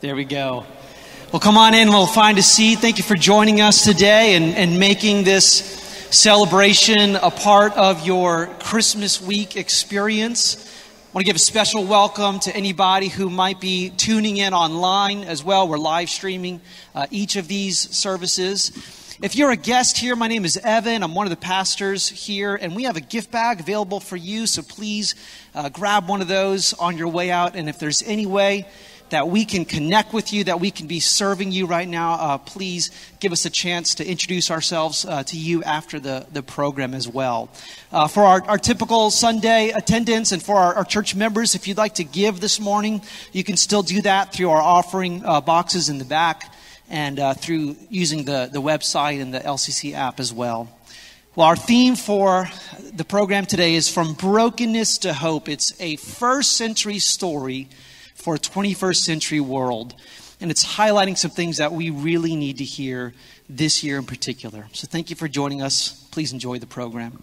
There we go. Well, come on in. We'll find a seat. Thank you for joining us today and, and making this celebration a part of your Christmas week experience. I want to give a special welcome to anybody who might be tuning in online as well. We're live streaming uh, each of these services. If you're a guest here, my name is Evan. I'm one of the pastors here, and we have a gift bag available for you. So please uh, grab one of those on your way out. And if there's any way that we can connect with you, that we can be serving you right now, uh, please give us a chance to introduce ourselves uh, to you after the, the program as well. Uh, for our, our, typical Sunday attendance and for our, our, church members, if you'd like to give this morning, you can still do that through our offering uh, boxes in the back and uh, through using the, the website and the LCC app as well. Well, our theme for the program today is From Brokenness to Hope. It's a first century story for a 21st century world. And it's highlighting some things that we really need to hear this year in particular. So thank you for joining us. Please enjoy the program.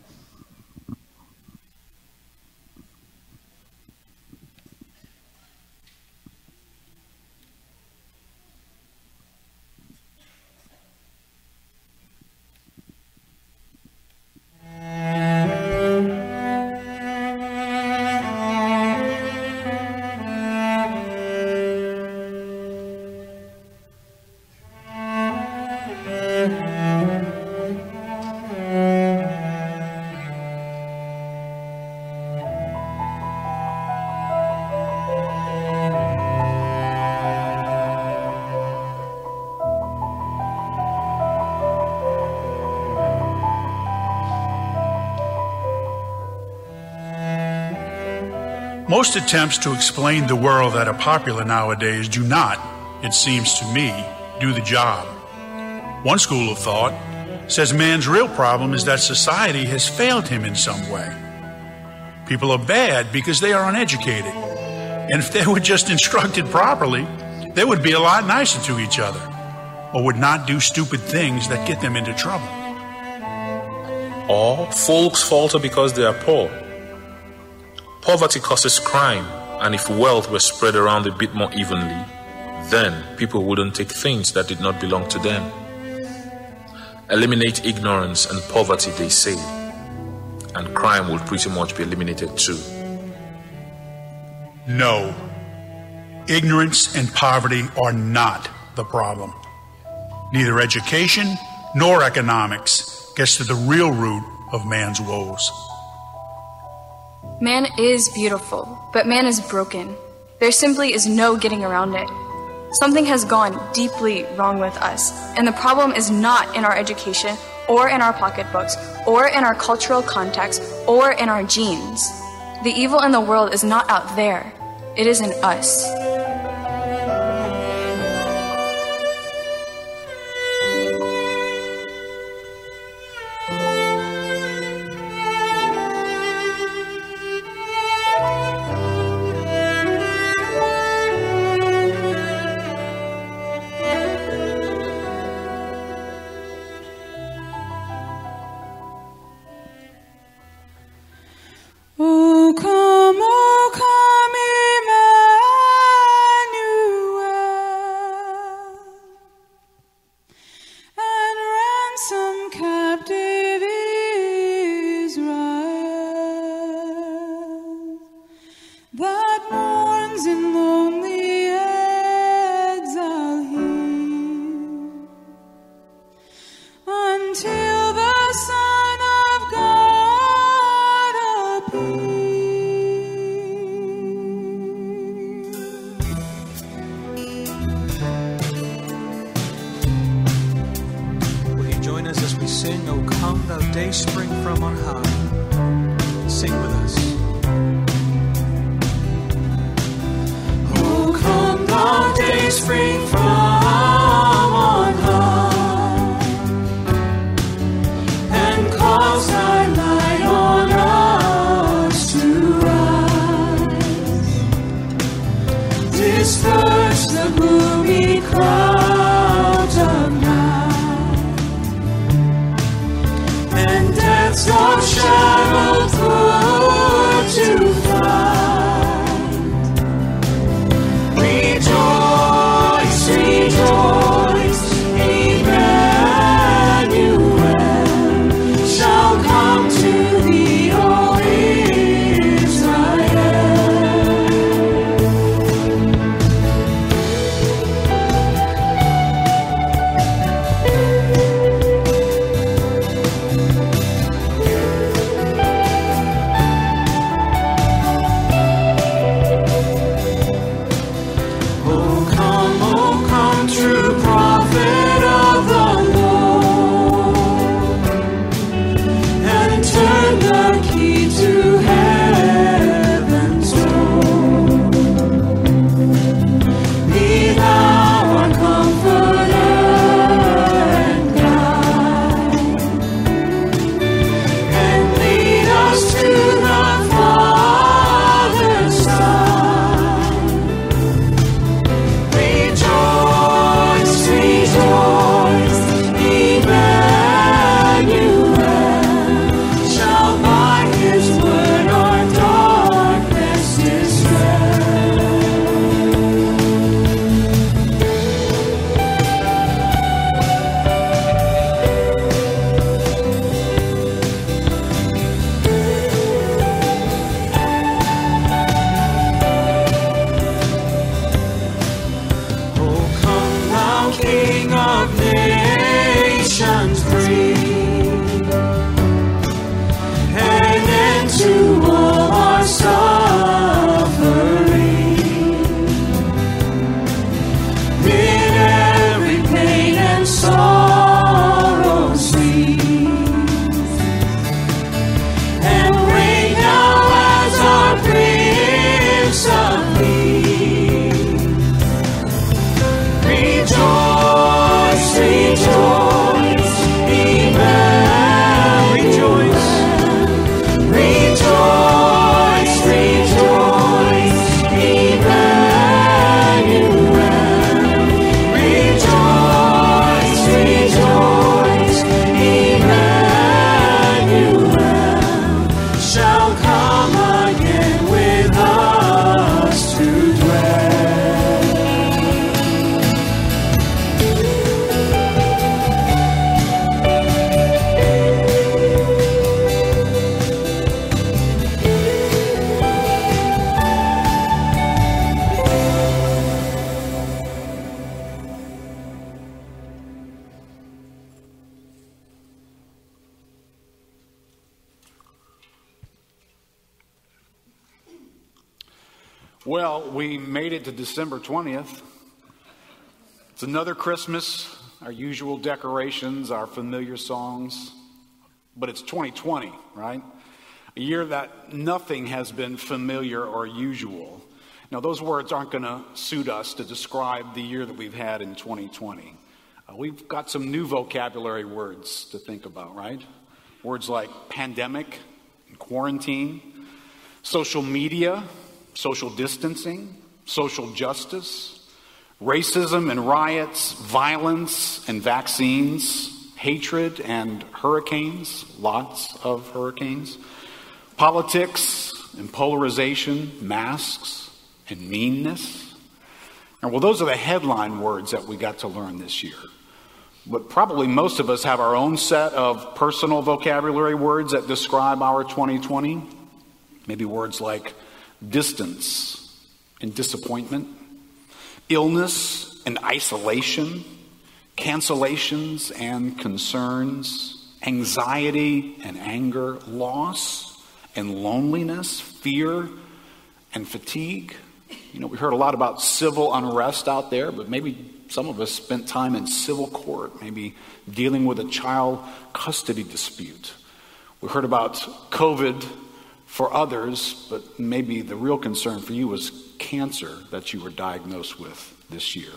Most attempts to explain the world that are popular nowadays do not, it seems to me, do the job. One school of thought says man's real problem is that society has failed him in some way. People are bad because they are uneducated. And if they were just instructed properly, they would be a lot nicer to each other or would not do stupid things that get them into trouble. Or folks falter because they are poor Poverty causes crime, and if wealth were spread around a bit more evenly, then people wouldn't take things that did not belong to them. Eliminate ignorance and poverty, they say, and crime will pretty much be eliminated too. No. Ignorance and poverty are not the problem. Neither education nor economics gets to the real root of man's woes. Man is beautiful, but man is broken. There simply is no getting around it. Something has gone deeply wrong with us, and the problem is not in our education, or in our pocketbooks, or in our cultural context, or in our genes. The evil in the world is not out there, it is in us. To December 20th. It's another Christmas, our usual decorations, our familiar songs, but it's 2020, right? A year that nothing has been familiar or usual. Now, those words aren't going to suit us to describe the year that we've had in 2020. Uh, we've got some new vocabulary words to think about, right? Words like pandemic and quarantine, social media, social distancing, social justice, racism and riots, violence and vaccines, hatred and hurricanes, lots of hurricanes, politics and polarization, masks and meanness. And well, those are the headline words that we got to learn this year. But probably most of us have our own set of personal vocabulary words that describe our 2020. Maybe words like distance and disappointment, illness and isolation, cancellations and concerns, anxiety and anger, loss and loneliness, fear and fatigue. You know, we heard a lot about civil unrest out there, but maybe some of us spent time in civil court, maybe dealing with a child custody dispute. We heard about COVID for others, but maybe the real concern for you was cancer that you were diagnosed with this year.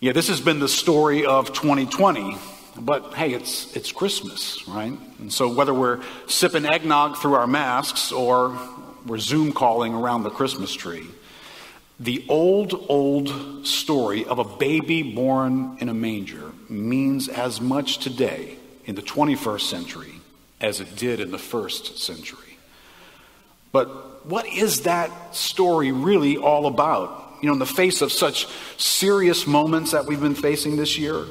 Yeah, this has been the story of 2020. But hey, it's, it's Christmas, right? And so whether we're sipping eggnog through our masks or we're Zoom calling around the Christmas tree, the old, old story of a baby born in a manger means as much today in the 21st century as it did in the first century. But what is that story really all about? You know, in the face of such serious moments that we've been facing this year,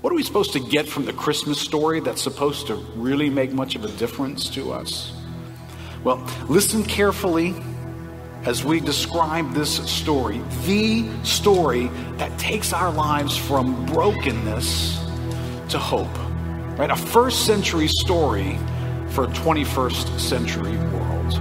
what are we supposed to get from the Christmas story that's supposed to really make much of a difference to us? Well, listen carefully as we describe this story, the story that takes our lives from brokenness to hope. Right? A first century story for a 21st century world.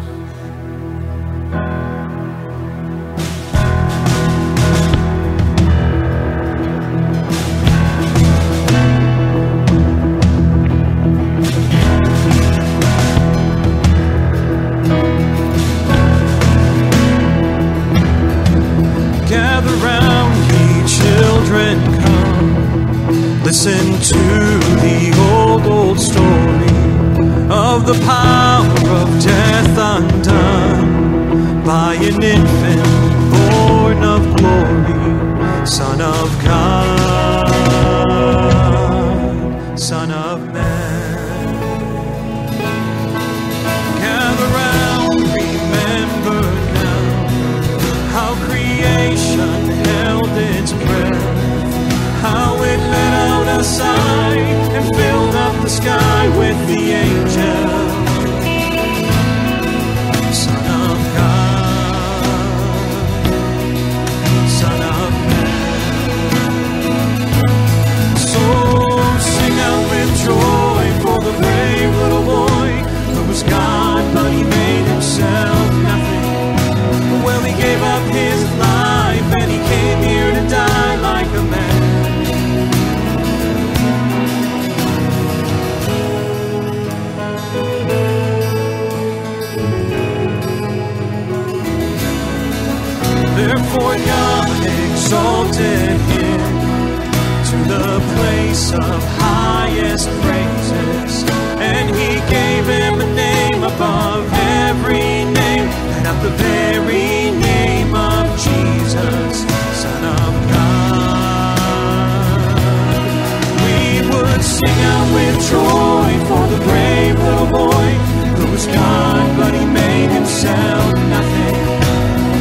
Joy for the brave little boy who was God, but he made himself nothing.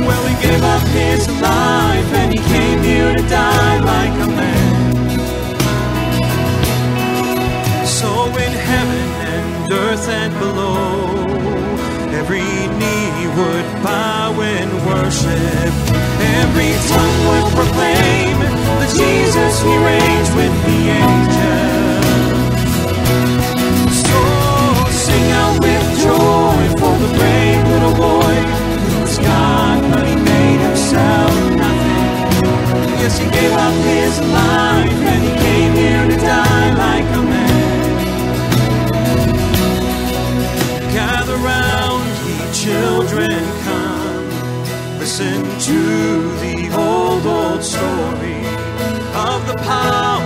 Well, he gave up his life and he came here to die like a man. So in heaven and earth and below, every knee would bow in worship. Every tongue would proclaim that Jesus, he reigns with he gave up his life and he came here to die like a man. Gather round, ye children, come. Listen to the old, old story of the power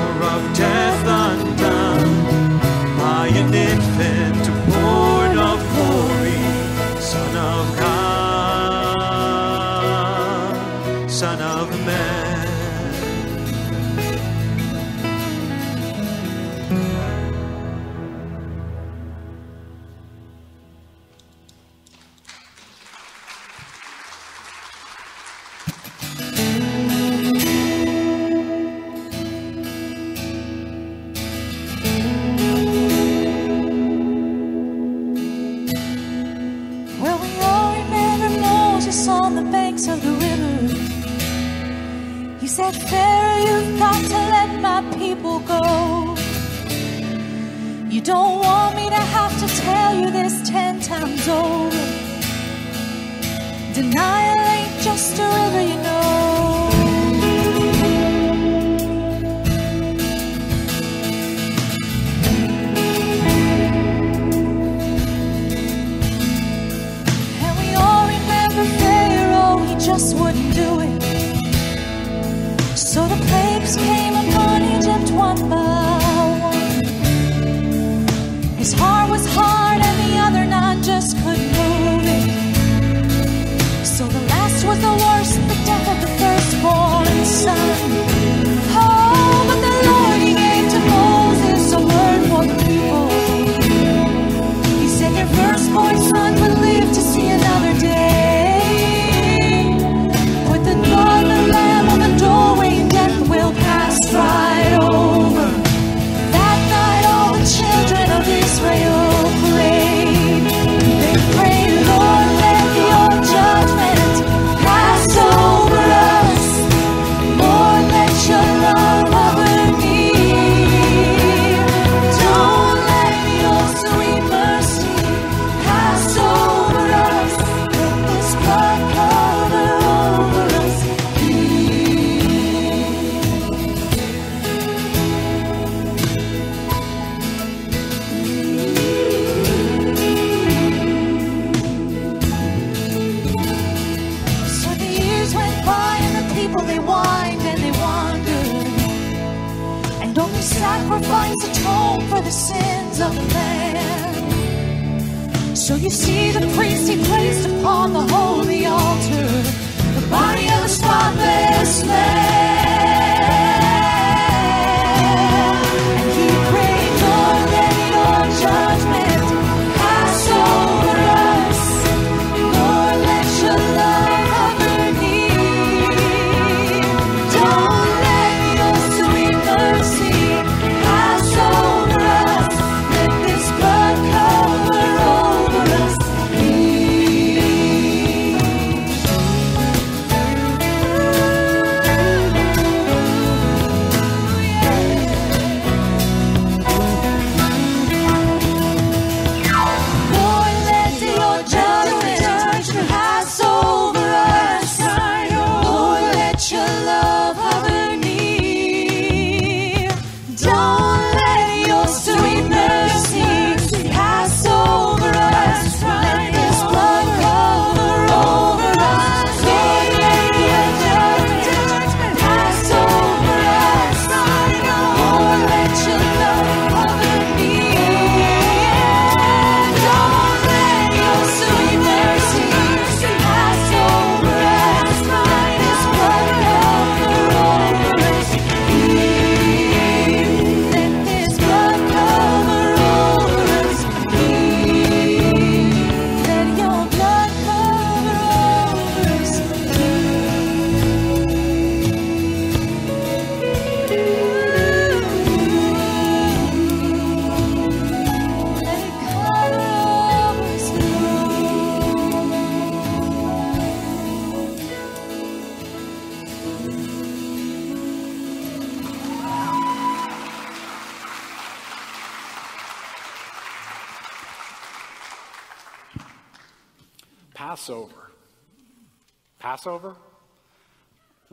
sun.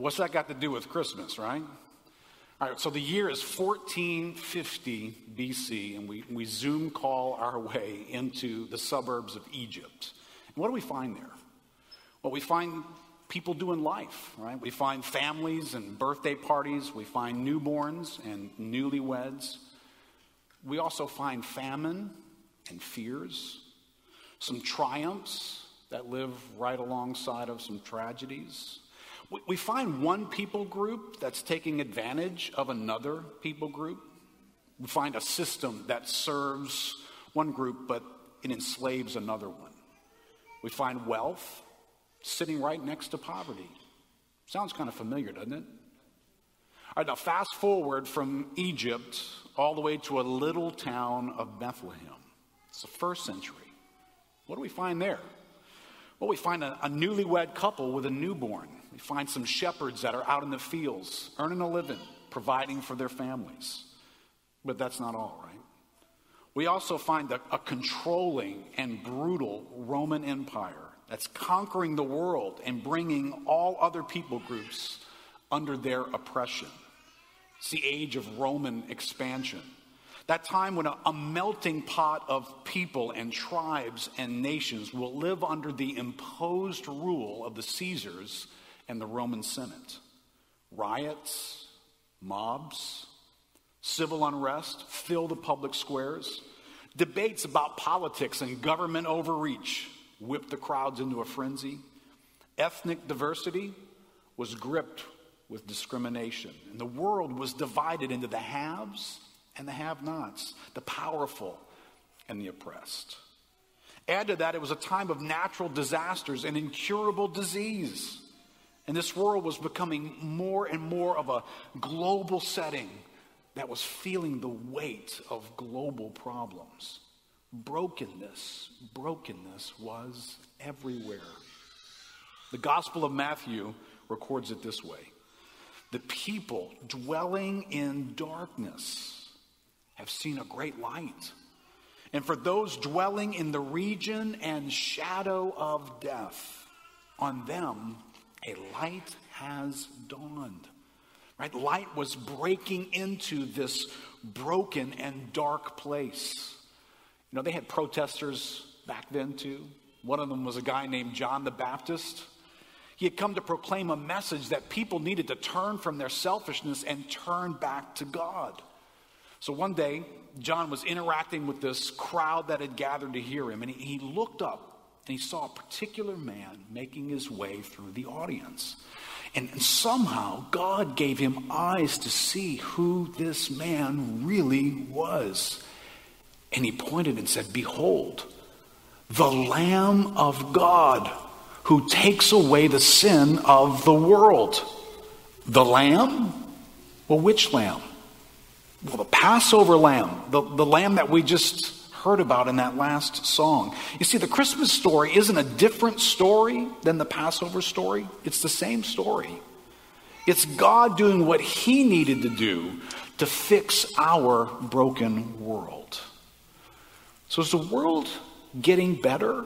What's that got to do with Christmas, right? All right, so the year is 1450 BC, and we, we zoom call our way into the suburbs of Egypt. And what do we find there? Well, we find people doing life, right? We find families and birthday parties. We find newborns and newlyweds. We also find famine and fears, some triumphs that live right alongside of some tragedies. We find one people group that's taking advantage of another people group. We find a system that serves one group but it enslaves another one. We find wealth sitting right next to poverty. Sounds kind of familiar, doesn't it? All right, now fast forward from Egypt all the way to a little town of Bethlehem. It's the first century. What do we find there? Well, we find a, a newlywed couple with a newborn. We find some shepherds that are out in the fields, earning a living, providing for their families. But that's not all, right? We also find a, a controlling and brutal Roman Empire that's conquering the world and bringing all other people groups under their oppression. It's the age of Roman expansion. That time when a, a, melting pot of people and tribes and nations will live under the imposed rule of the Caesars and the Roman Senate. Riots, mobs, civil unrest fill the public squares. Debates about politics and government overreach whip the crowds into a frenzy. Ethnic diversity was gripped with discrimination, and the world was divided into the haves and the have nots, the powerful and the oppressed. Add to that, it was a time of natural disasters and incurable disease. And this world was becoming more and more of a global setting that was feeling the weight of global problems. Brokenness, brokenness was everywhere. The Gospel of Matthew records it this way The people dwelling in darkness have seen a great light. And for those dwelling in the region and shadow of death, on them a light has dawned. Right? Light was breaking into this broken and dark place. You know, they had protesters back then too. One of them was a guy named John the Baptist. He had come to proclaim a message that people needed to turn from their selfishness and turn back to God. So one day, John was interacting with this crowd that had gathered to hear him, and he, looked up and he saw a particular man making his way through the audience. And, and somehow God gave him eyes to see who this man really was. And he pointed and said, Behold, the Lamb of God who takes away the sin of the world. The Lamb? Well, which Lamb? Well, the Passover Lamb, the, the Lamb that we just heard about in that last song. You see, the Christmas story isn't a different story than the Passover story, it's the same story. It's God doing what He needed to do to fix our broken world. So, is the world getting better?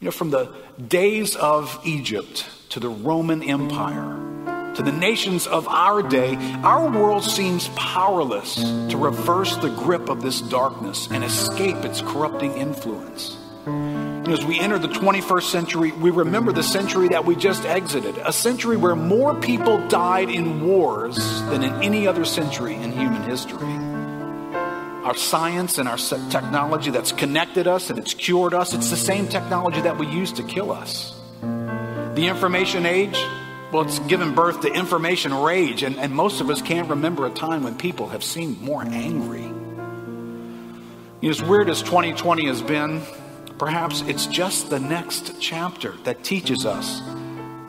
You know, from the days of Egypt to the Roman Empire to the nations of our day, our world seems powerless to reverse the grip of this darkness and escape its corrupting influence. As we enter the 21st century, we remember the century that we just exited, a century where more people died in wars than in any other century in human history. Our science and our technology that's connected us and it's cured us, it's the same technology that we use to kill us. The information age, well, it's given birth to information rage, and, and most of us can't remember a time when people have seemed more angry. You know, as weird as 2020 has been, perhaps it's just the next chapter that teaches us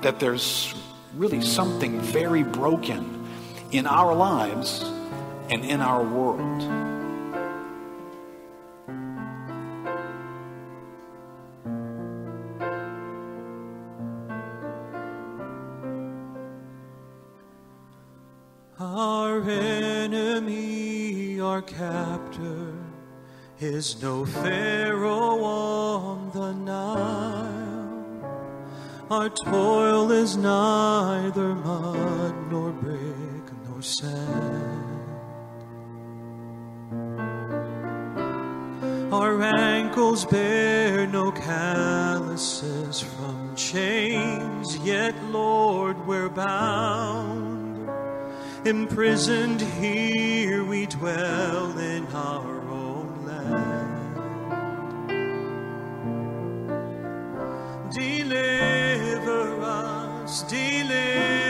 that there's really something very broken in our lives and in our world. Captor is no Pharaoh on the Nile. Our toil is neither mud nor brick nor sand. Our ankles bear no calluses from chains, yet, Lord, we're bound. Imprisoned here, we dwell in our own land. Deliver us, deliver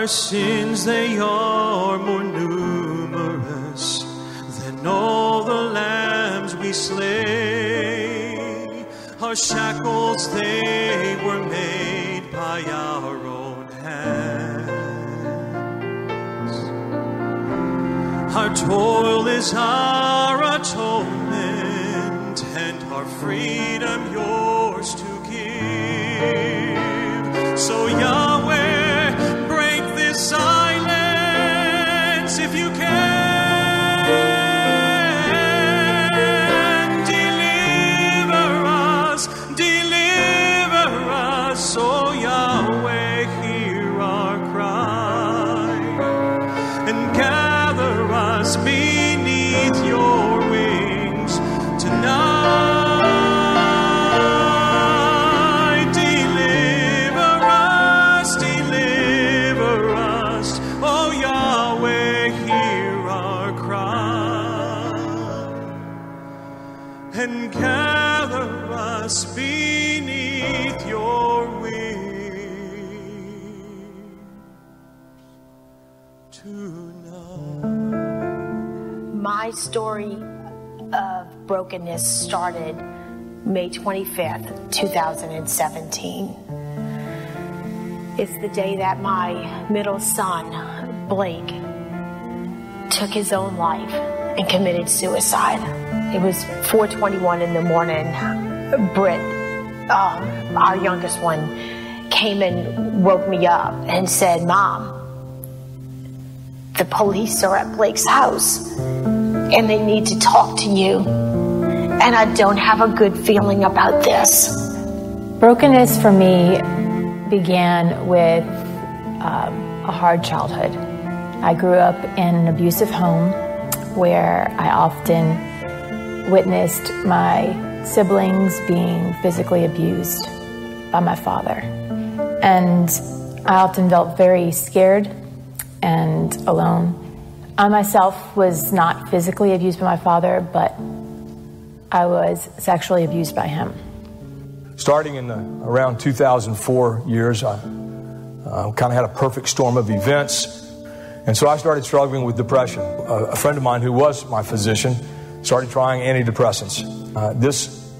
Our sins, they are more numerous than all the lambs we slay. Our shackles, they were made by our own hands. Our toil is our atonement, and our freedom yours to give. So, Yahweh, story of brokenness started May 25th, 2017. It's the day that my middle son, Blake, took his own life and committed suicide. It was 4:21 in the morning. Britt, um, our youngest one, came and woke me up and said, "Mom, the police are at Blake's house and they need to talk to you. And I don't have a good feeling about this. Brokenness for me began with um, a hard childhood. I grew up in an abusive home where I often witnessed my siblings being physically abused by my father. And I often felt very scared and alone. I myself was not physically abused by my father, but I was sexually abused by him. Starting in the around 2004 years, I uh, kind of had a perfect storm of events. And so I started struggling with depression. A, a friend of mine who was my physician started trying antidepressants. Uh, this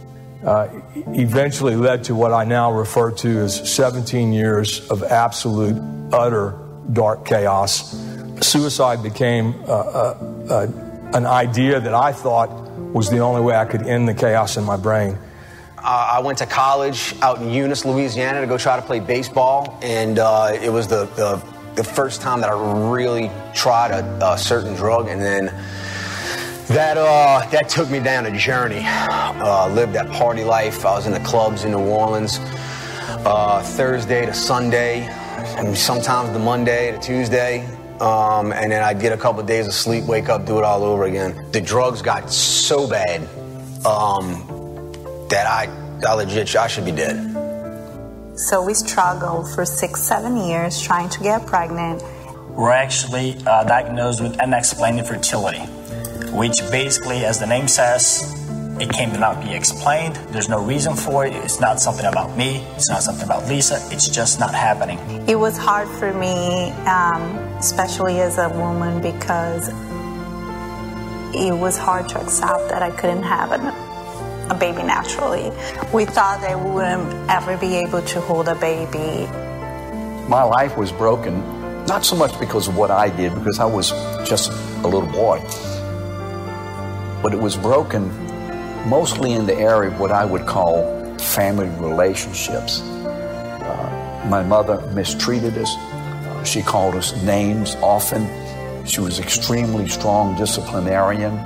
uh, eventually led to what I now refer to as 17 years of absolute, utter dark chaos. Suicide became uh, uh, uh, an idea that I thought was the only way I could end the chaos in my brain. Uh, I went to college out in Eunice, Louisiana to go try to play baseball, and uh, it was the, the, the first time that I really tried a, a certain drug, and then that uh, that took me down a journey. Uh, lived that party life. I was in the clubs in New Orleans, uh, Thursday to Sunday, and sometimes the Monday to Tuesday. Um, and then I'd get a couple days of sleep, wake up, do it all over again. The drugs got so bad um, that I, I legit, I should be dead. So we struggled for six, seven years trying to get pregnant. We're actually uh, diagnosed with unexplained infertility, which basically, as the name says, it cannot be explained. There's no reason for it. It's not something about me. It's not something about Lisa. It's just not happening. It was hard for me, um, especially as a woman, because it was hard to accept that I couldn't have an, a baby naturally. We thought that we wouldn't ever be able to hold a baby. My life was broken, not so much because of what I did, because I was just a little boy, but it was broken mostly in the area of what I would call family relationships. Uh, my mother mistreated us. She called us names often. She was extremely strong disciplinarian.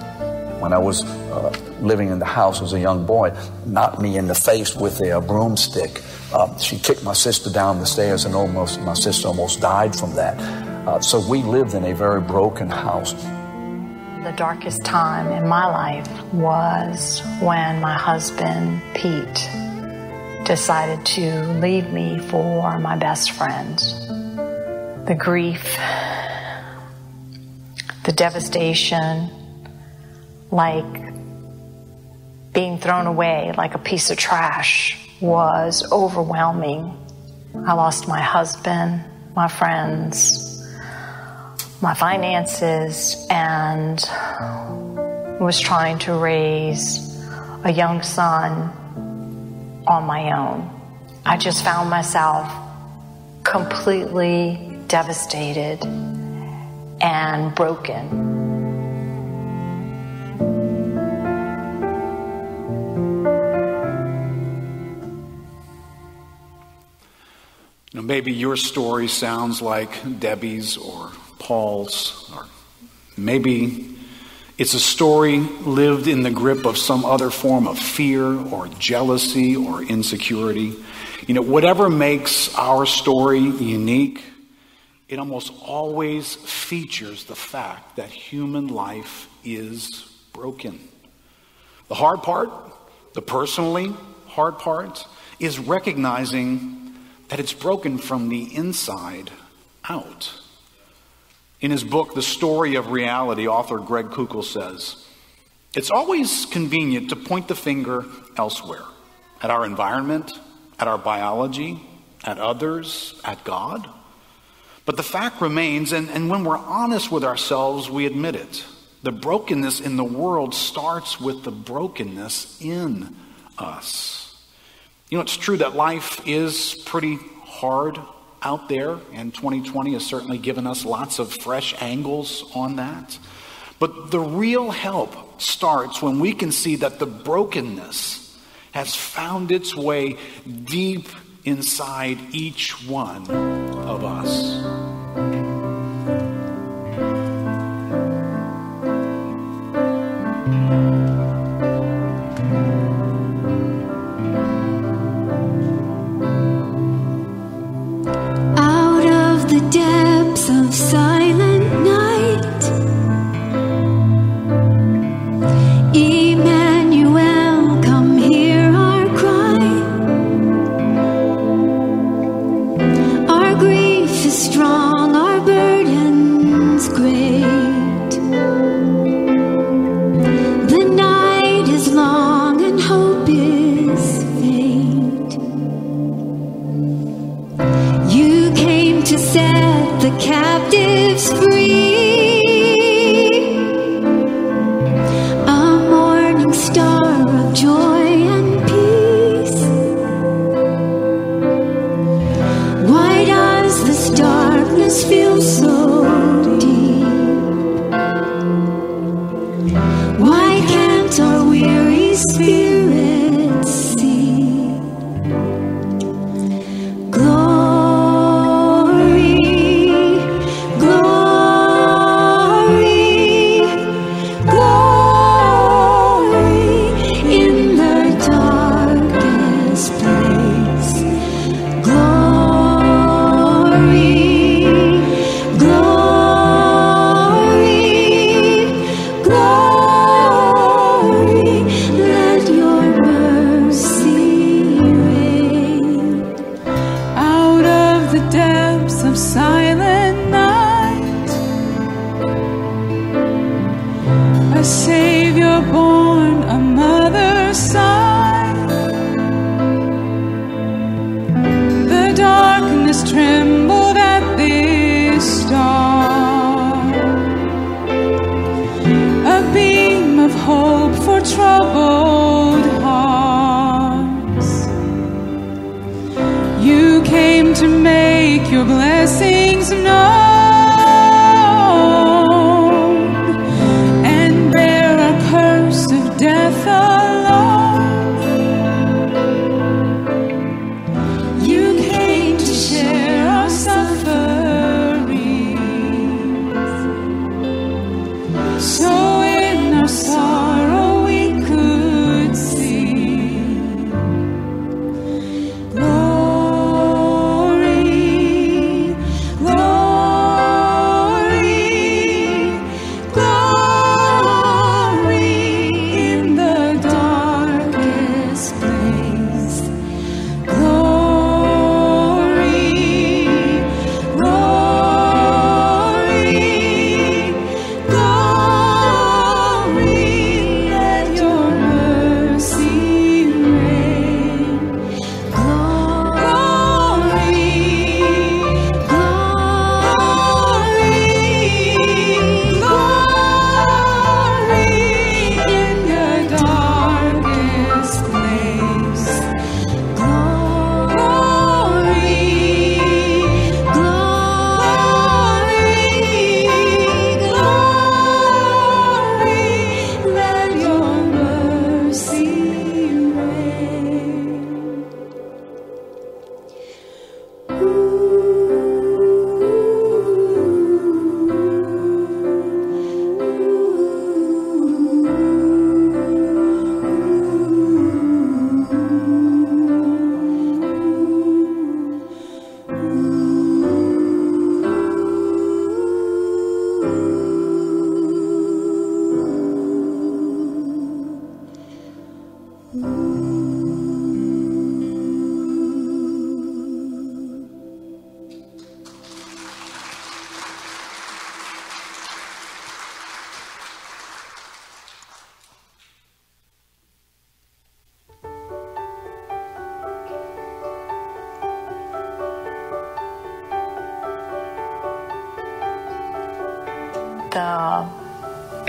When I was uh, living in the house as a young boy, knocked me in the face with a, broomstick. Uh, she kicked my sister down the stairs, and almost my sister almost died from that. Uh, so we lived in a very broken house. The darkest time in my life was when my husband, Pete, decided to leave me for my best friend. The grief, the devastation, like being thrown away like a piece of trash, was overwhelming. I lost my husband, my friends, my finances and was trying to raise a young son on my own. I just found myself completely devastated and broken. Maybe your story sounds like Debbie's or Paul's, or maybe it's a story lived in the grip of some other form of fear or jealousy or insecurity. You know, whatever makes our story unique, it almost always features the fact that human life is broken. The hard part, the personally hard part, is recognizing that it's broken from the inside out. In his book, The Story of Reality, author Greg Koukl says, It's always convenient to point the finger elsewhere at our environment, at our biology, at others, at God. But the fact remains, and, and when we're honest with ourselves, we admit it. The brokenness in the world starts with the brokenness in us. You know, it's true that life is pretty hard out there, and 2020 has certainly given us lots of fresh angles on that. But the real help starts when we can see that the brokenness has found its way deep inside each one of us. Bear a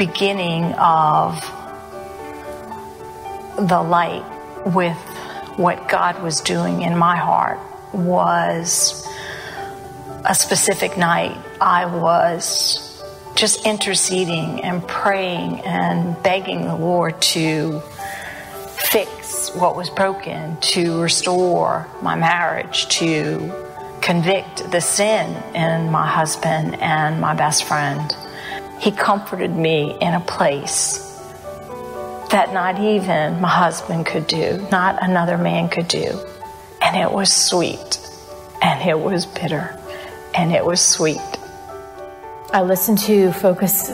beginning of the light with what God was doing in my heart was a specific night. I was just interceding and praying and begging the Lord to fix what was broken, to restore my marriage, to convict the sin in my husband and my best friend. He comforted me in a place that not even my husband could do, not another man could do. And it was sweet, and it was bitter, and it was sweet. I listened to Focus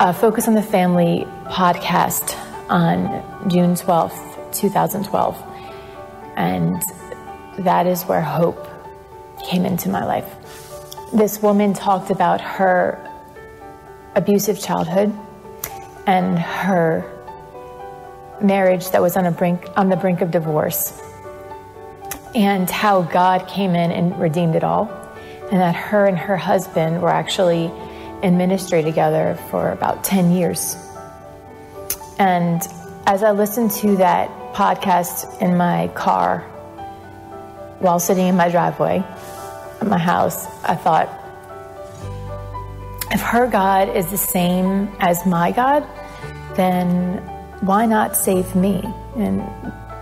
uh, Focus on the Family podcast on June 12th, 2012. And that is where hope came into my life. This woman talked about her abusive childhood and her marriage that was on a brink on the brink of divorce and how God came in and redeemed it all and that her and her husband were actually in ministry together for about 10 years. And as I listened to that podcast in my car while sitting in my driveway at my house, I thought, if her God is the same as my God, then why not save me? And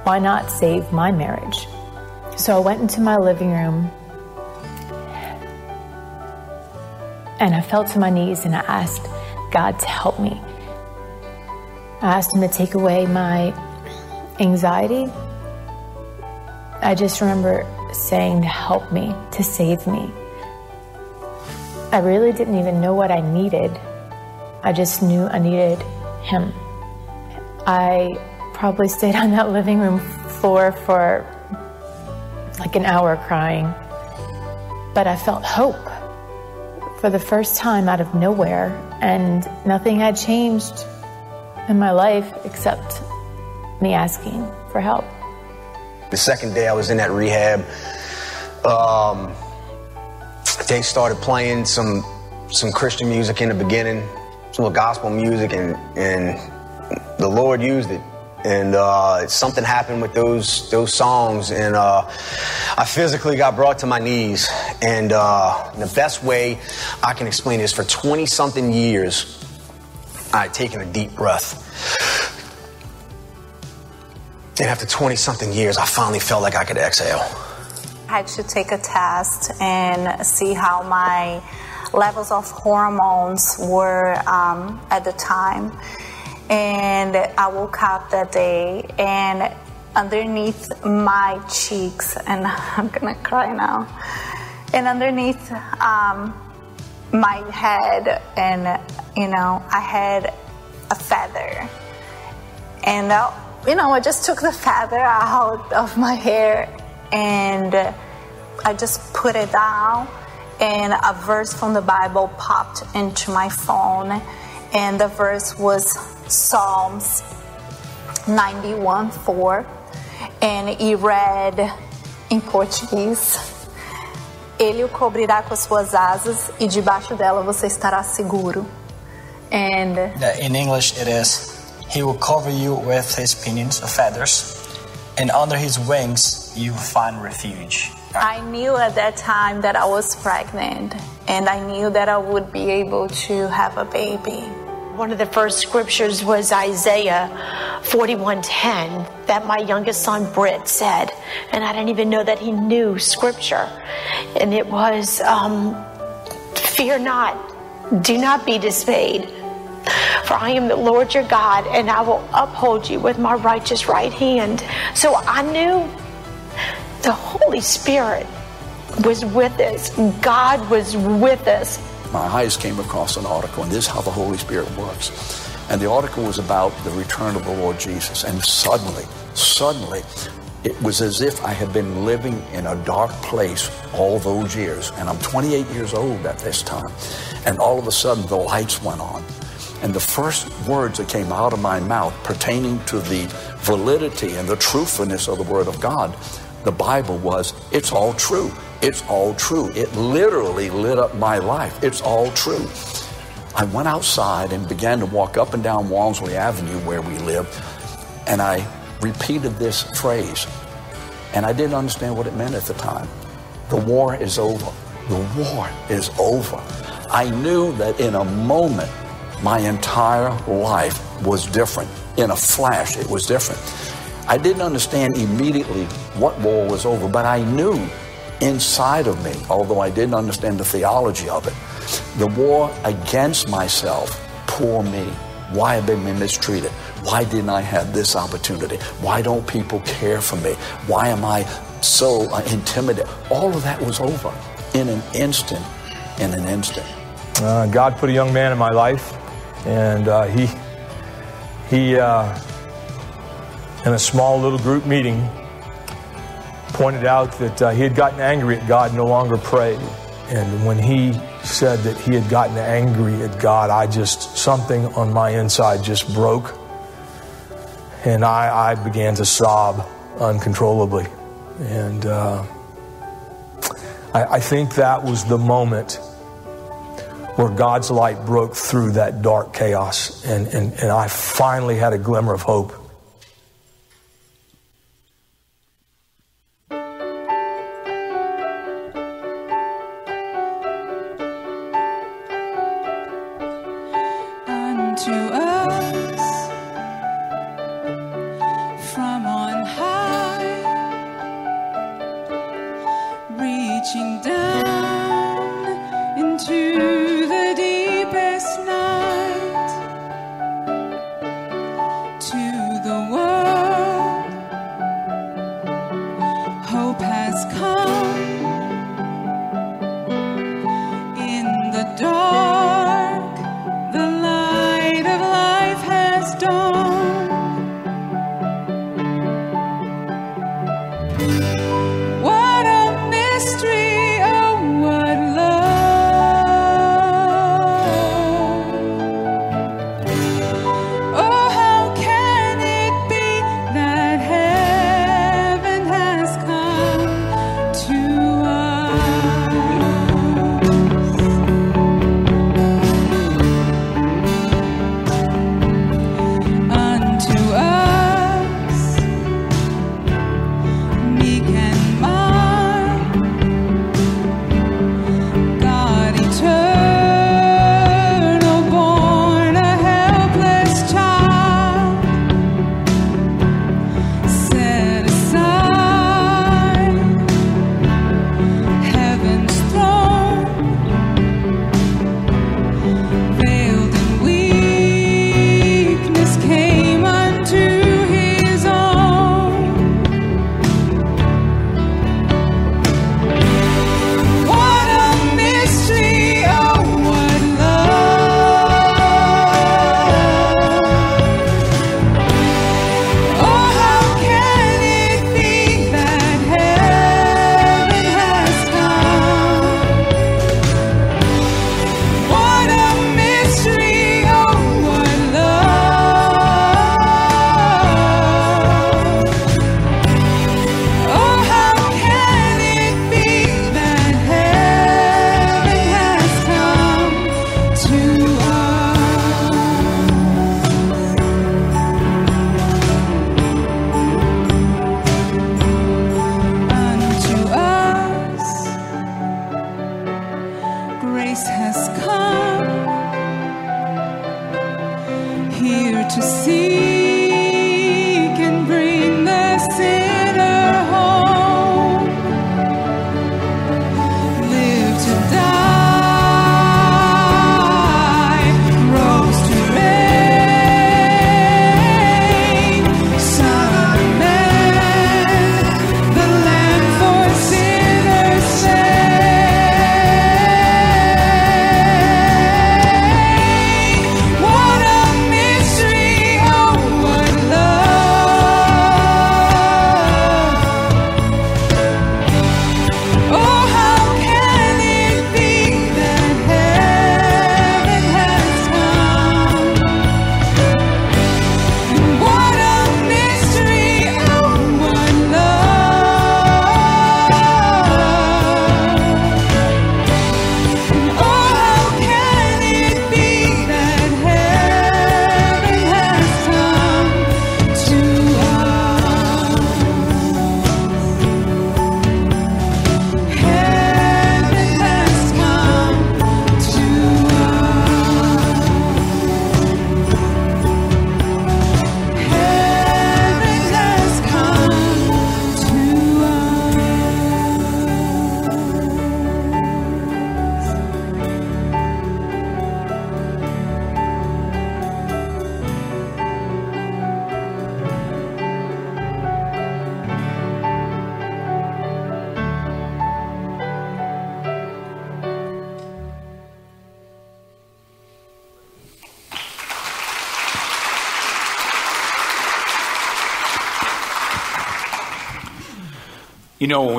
why not save my marriage? So I went into my living room and I fell to my knees and I asked God to help me. I asked Him to take away my anxiety. I just remember saying help me, to save me. I really didn't even know what I needed. I just knew I needed Him. I probably stayed on that living room floor for like an hour crying, but I felt hope for the first time out of nowhere, and nothing had changed in my life except me asking for help. The second day I was in that rehab, um, they started playing some some Christian music in the beginning, some gospel music, and and the Lord used it. And uh, something happened with those those songs, and uh, I physically got brought to my knees. And uh, the best way I can explain is for 20 something years, I had taken a deep breath. And after 20 something years, I finally felt like I could exhale. I had to take a test and see how my levels of hormones were um, at the time. And I woke up that day, and underneath my cheeks, and I'm gonna cry now, and underneath um, my head, and you know, I had a feather. And, uh, you know, I just took the feather out of my hair and I just put it down, and a verse from the Bible popped into my phone, and the verse was Psalms 91 4, and he read em português. Ele o cobrirá com as suas asas e debaixo dela você estará seguro. And In English, it is He will cover you with His pinions of feathers, and under His wings you find refuge. I knew at that time that I was pregnant, and I knew that I would be able to have a baby. One of the first scriptures was Isaiah 41:10 that my youngest son Britt said, and I didn't even know that he knew scripture. And it was, um, "Fear not, do not be dismayed, for I am the Lord your God, and I will uphold you with my righteous right hand." So I knew the Holy Spirit was with us. God was with us. My eyes came across an article, and this is how the Holy Spirit works. And the article was about the return of the Lord Jesus. And suddenly, suddenly, it was as if I had been living in a dark place all those years. And I'm 28 years old at this time. And all of a sudden, the lights went on. And the first words that came out of my mouth pertaining to the validity and the truthfulness of the Word of God, the Bible was, it's all true. It's all true. It literally lit up my life. It's all true. I went outside and began to walk up and down Walmsley Avenue where we live, and I repeated this phrase. And I didn't understand what it meant at the time. The war is over. The war is over. I knew that in a moment, my entire life was different. In a flash, it was different. I didn't understand immediately what war was over, but I knew inside of me, although I didn't understand the theology of it, the war against myself, poor me. Why have been mistreated? Why didn't I have this opportunity? Why don't people care for me? Why am I so uh, intimidated? All of that was over in an instant. In an instant. Uh, God put a young man in my life, and uh, he he uh, in a small little group meeting pointed out that uh, he had gotten angry at God, no longer prayed. And when he said that he had gotten angry at God, I just something on my inside just broke, and I, I began to sob uncontrollably. And uh, I, I think that was the moment where God's light broke through that dark chaos, and, and, and I finally had a glimmer of hope. Reaching down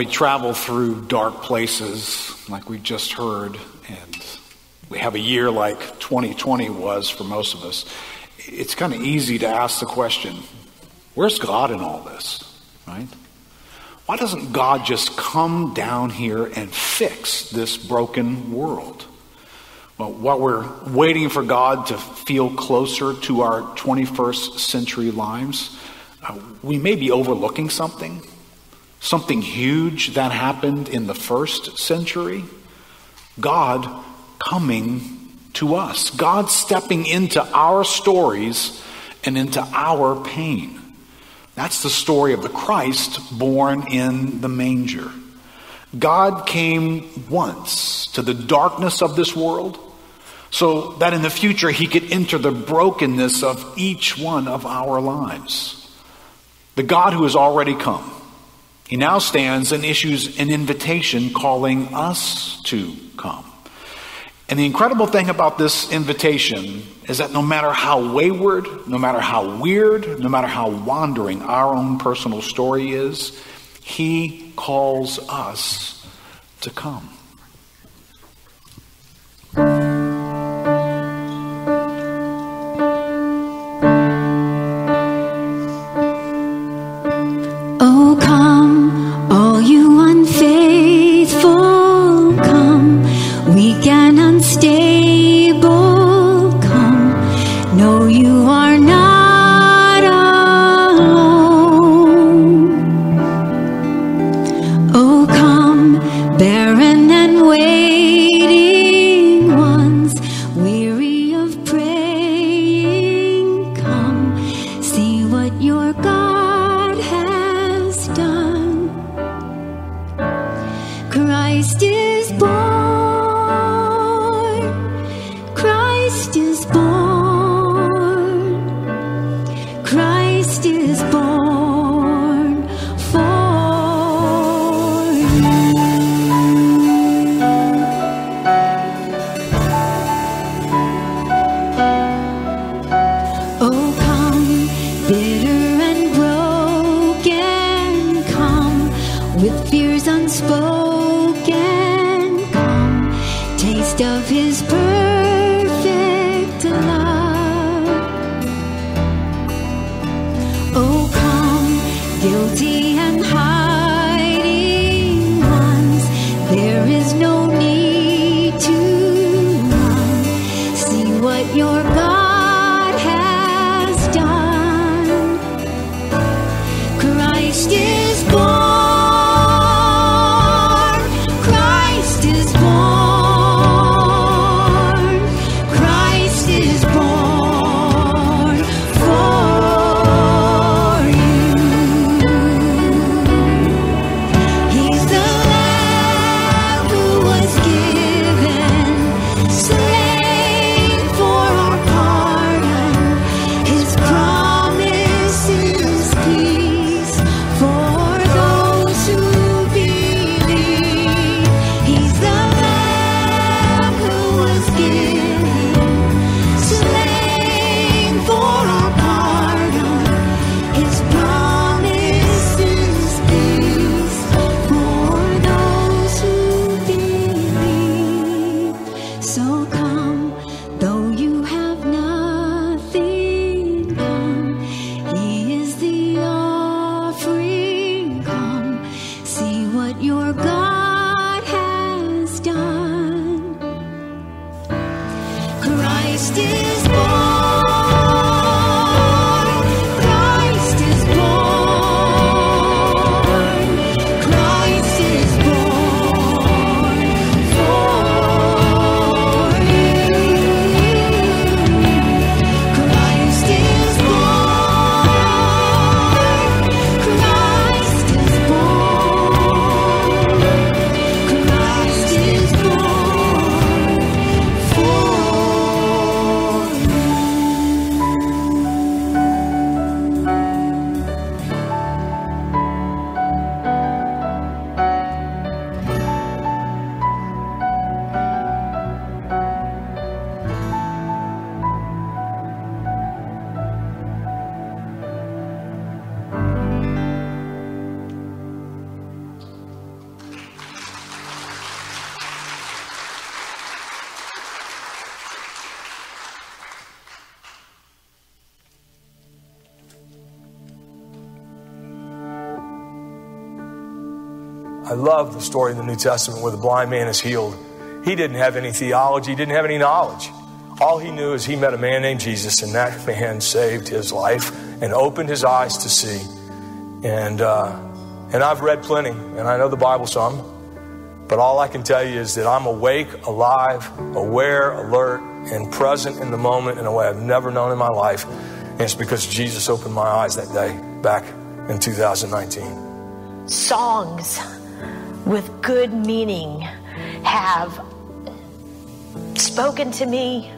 we travel through dark places, like we just heard, and we have a year like 2020 was for most of us, it's kind of easy to ask the question where's God in all this, right? Why doesn't God just come down here and fix this broken world? Well, while we're waiting for God to feel closer to our 21st century lives, uh, we may be overlooking something, something huge that happened in the first century. God coming to us, God stepping into our stories and into our pain. That's the story of the Christ born in the manger. God came once to the darkness of this world so that in the future he could enter the brokenness of each one of our lives. The God who has already come, he now stands and issues an invitation calling us to come. And the incredible thing about this invitation is that no matter how wayward, no matter how weird, no matter how wandering our own personal story is, he calls us to come. In the New Testament where the blind man is healed. He didn't have any theology, he didn't have any knowledge. All he knew is he met a man named Jesus, and that man saved his life and opened his eyes to see. And, uh, and I've read plenty, and I know the Bible some. But all I can tell you is that I'm awake, alive, aware, alert, and present in the moment in a way I've never known in my life. And it's because Jesus opened my eyes that day back in 2019. Songs with good meaning have spoken to me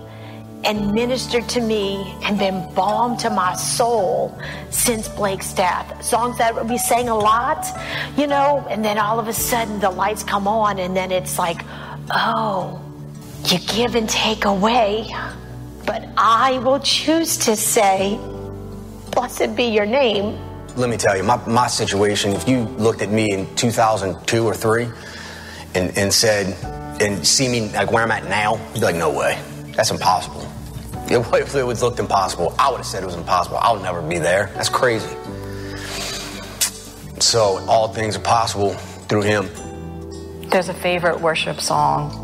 and ministered to me and been balm to my soul since Blake's death. Songs that we sang a lot, you know, and then all of a sudden the lights come on and then it's like, oh, you give and take away. But I will choose to say, blessed be your name. Let me tell you, my, my situation, if you looked at me in 2002 or 3 and, and said, and see me like where I'm at now, you'd be like, no way. That's impossible. If it was looked impossible, I would have said it was impossible. I'll never be there. That's crazy. So all things are possible through him. There's a favorite worship song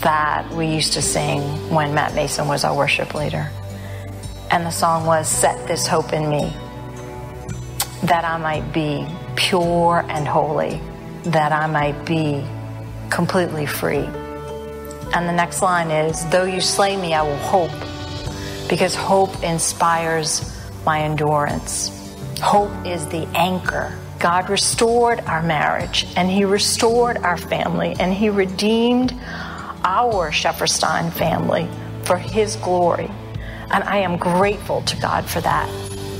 that we used to sing when Matt Mason was our worship leader. And the song was Set This Hope in Me, that I might be pure and holy, that I might be completely free. And the next line is, Though you slay me, I will hope, because hope inspires my endurance. Hope is the anchor. God restored our marriage, and He restored our family, and He redeemed our Shefferstein family for His glory. And I am grateful to God for that.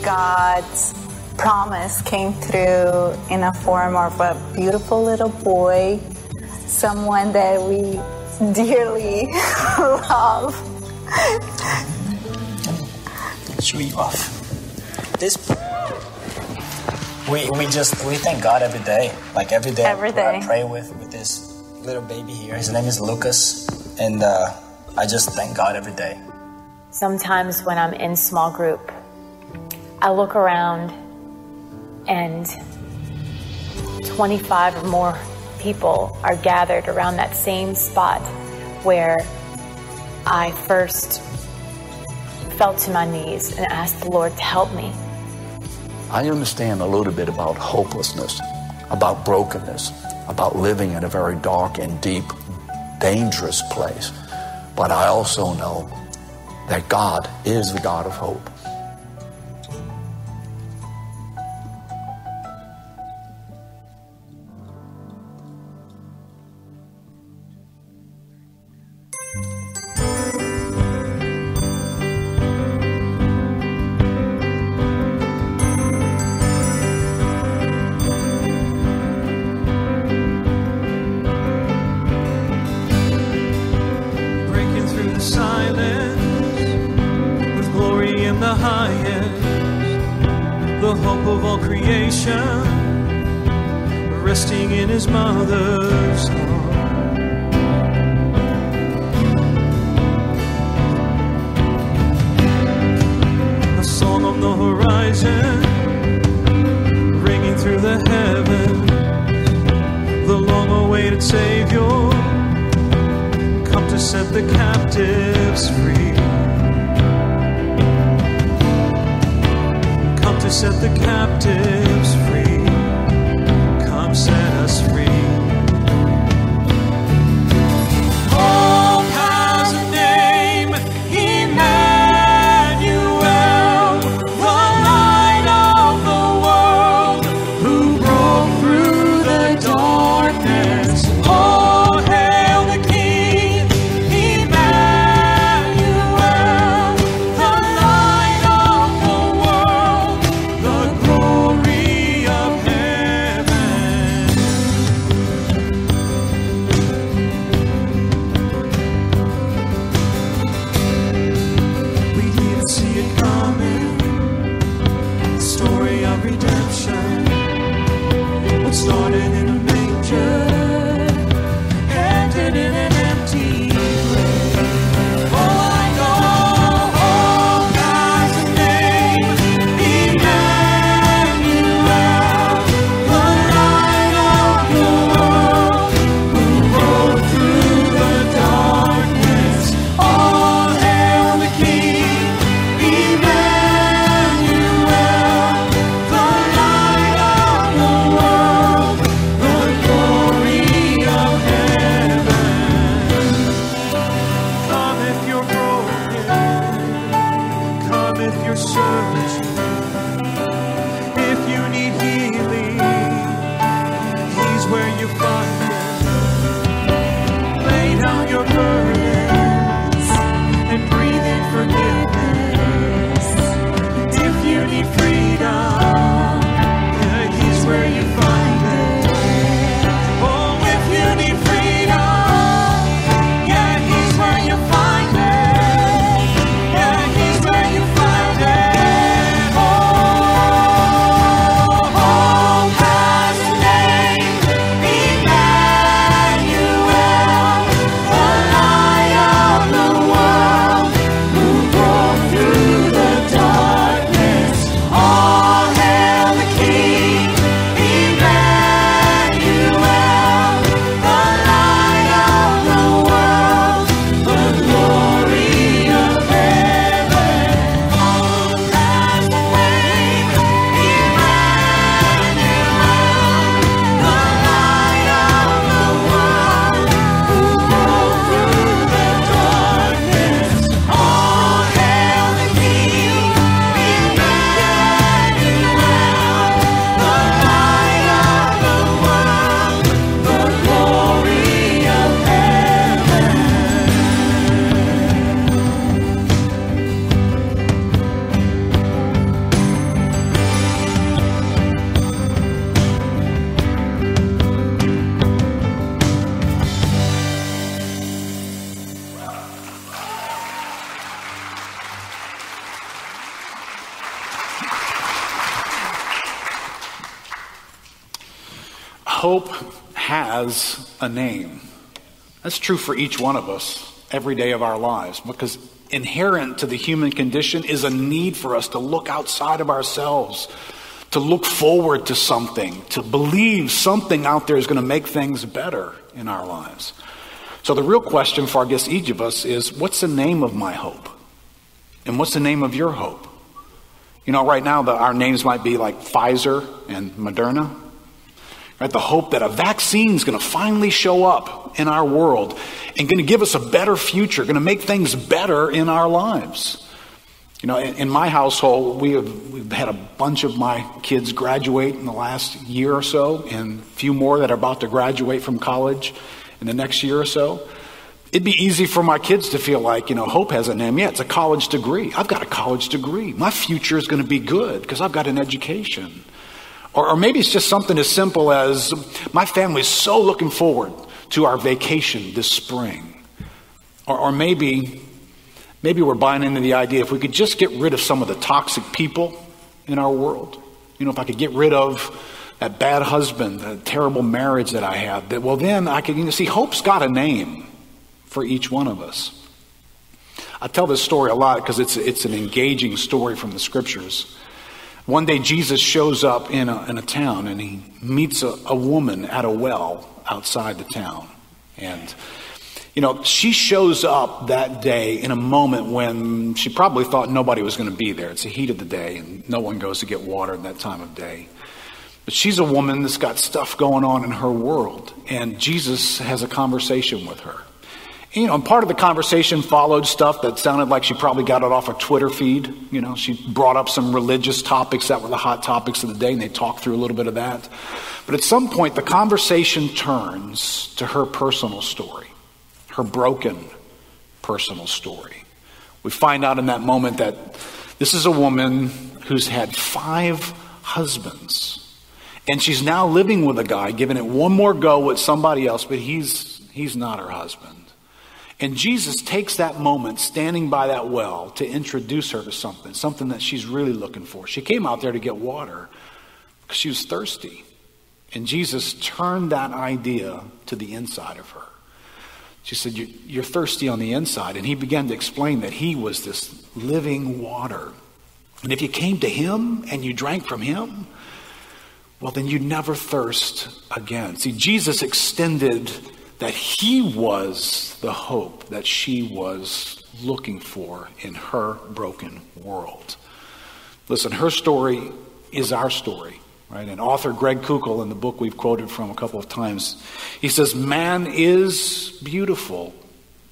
God's promise came through in a form of a beautiful little boy, someone that we dearly love. show you off. This we we just we thank God every day. Like every day, Every I pray with with this little baby here. His name is Lucas, and uh, I just thank God every day. Sometimes when I'm in small group, I look around and 25 or more people are gathered around that same spot where I first fell to my knees and asked the Lord to help me. I understand a little bit about hopelessness, about brokenness, about living in a very dark and deep, dangerous place. But I also know that God is the God of hope. That's true for each one of us every day of our lives because inherent to the human condition is a need for us to look outside of ourselves, to look forward to something, to believe something out there is going to make things better in our lives. So the real question for I guess each of us is what's the name of my hope? And what's the name of your hope? You know, right now the, our names might be like Pfizer and Moderna. Right? The hope that a vaccine is going to finally show up in our world and going to give us a better future, going to make things better in our lives. You know, in, in my household, we have we've had a bunch of my kids graduate in the last year or so, and a few more that are about to graduate from college in the next year or so. It'd be easy for my kids to feel like, you know, hope has a name. Yeah, it's a college degree. I've got a college degree. My future is going to be good because I've got an education. Or, or maybe it's just something as simple as my family's so looking forward to our vacation this spring. Or, or maybe, maybe we're buying into the idea if we could just get rid of some of the toxic people in our world. You know, if I could get rid of that bad husband, that terrible marriage that I had, that well then I can you know, see hope's got a name for each one of us. I tell this story a lot because it's it's an engaging story from the scriptures. One day, Jesus shows up in a, in a town and he meets a, a woman at a well outside the town. And, you know, she shows up that day in a moment when she probably thought nobody was going to be there. It's the heat of the day, and no one goes to get water at that time of day. But she's a woman that's got stuff going on in her world, and Jesus has a conversation with her. You know, part of the conversation followed stuff that sounded like she probably got it off a Twitter feed. You know, she brought up some religious topics that were the hot topics of the day, and they talked through a little bit of that. But at some point, the conversation turns to her personal story, her broken personal story. We find out in that moment that this is a woman who's had five husbands. And she's now living with a guy, giving it one more go with somebody else, but he's, he's not her husband. And Jesus takes that moment, standing by that well, to introduce her to something, something that she's really looking for. She came out there to get water because she was thirsty. And Jesus turned that idea to the inside of her. She said, You're thirsty on the inside. And he began to explain that he was this living water. And if you came to him and you drank from him, well, then you'd never thirst again. See, Jesus extended that he was the hope that she was looking for in her broken world. Listen, her story is our story, right? And author Greg Koukl, in the book we've quoted from a couple of times, he says, Man is beautiful,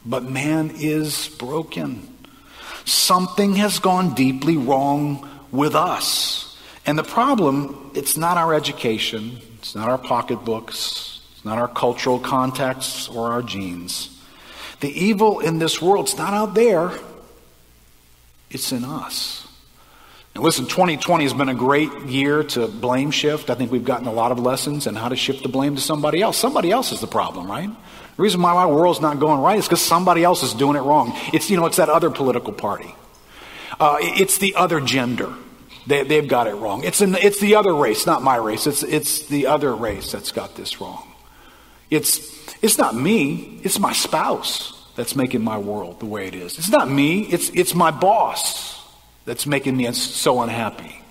but man is broken. Something has gone deeply wrong with us. And the problem, it's not our education, it's not our pocketbooks, not our cultural contexts or our genes. The evil in this world, it's not out there, it's in us. And listen, 2020 has been a great year to blame shift. I think we've gotten a lot of lessons on how to shift the blame to somebody else. Somebody else is the problem, right? The reason why my world's not going right is because somebody else is doing it wrong. It's, you know, it's that other political party. Uh, it's the other gender. They, have got it wrong. It's, an, it's the other race, not my race. It's, it's the other race that's got this wrong. It's, it's not me, it's my spouse that's making my world the way it is. It's not me, it's, it's my boss that's making me so unhappy.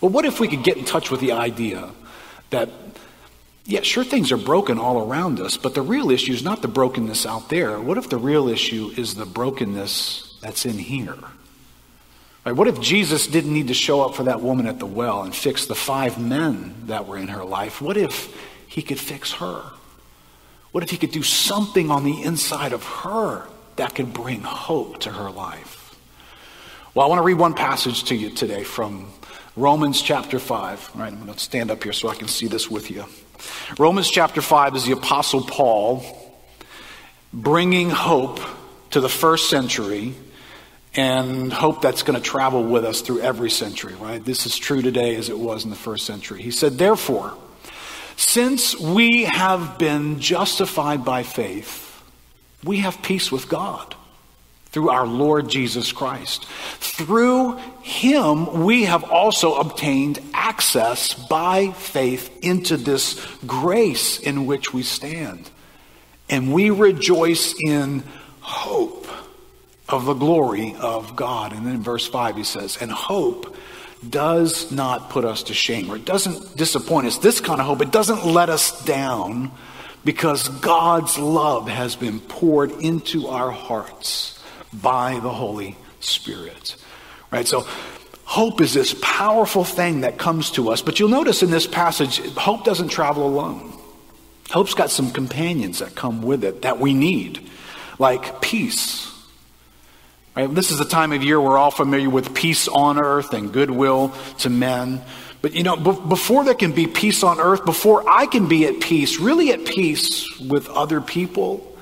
Well, what if we could get in touch with the idea that, yeah, sure, things are broken all around us, but the real issue is not the brokenness out there. What if the real issue is the brokenness that's in here? Right, what if Jesus didn't need to show up for that woman at the well and fix the five men that were in her life? What if he could fix her? What if he could do something on the inside of her that could bring hope to her life? Well, I want to read one passage to you today from Romans chapter 5. All right, I'm going to stand up here so I can see this with you. Romans chapter 5 is the Apostle Paul bringing hope to the first century and hope that's going to travel with us through every century, right? This is true today as it was in the first century. He said, Therefore, since we have been justified by faith, we have peace with God through our Lord Jesus Christ. Through him, we have also obtained access by faith into this grace in which we stand. And we rejoice in hope of the glory of God. And then in verse 5, he says, And hope does not put us to shame, or it doesn't disappoint us. This kind of hope, it doesn't let us down because God's love has been poured into our hearts by the Holy Spirit. Right? So, hope is this powerful thing that comes to us. But you'll notice in this passage, hope doesn't travel alone. Hope's got some companions that come with it that we need, like peace. Right? This is the time of year we're all familiar with peace on earth and goodwill to men. But you know, before there can be peace on earth, before I can be at peace, really at peace with other people,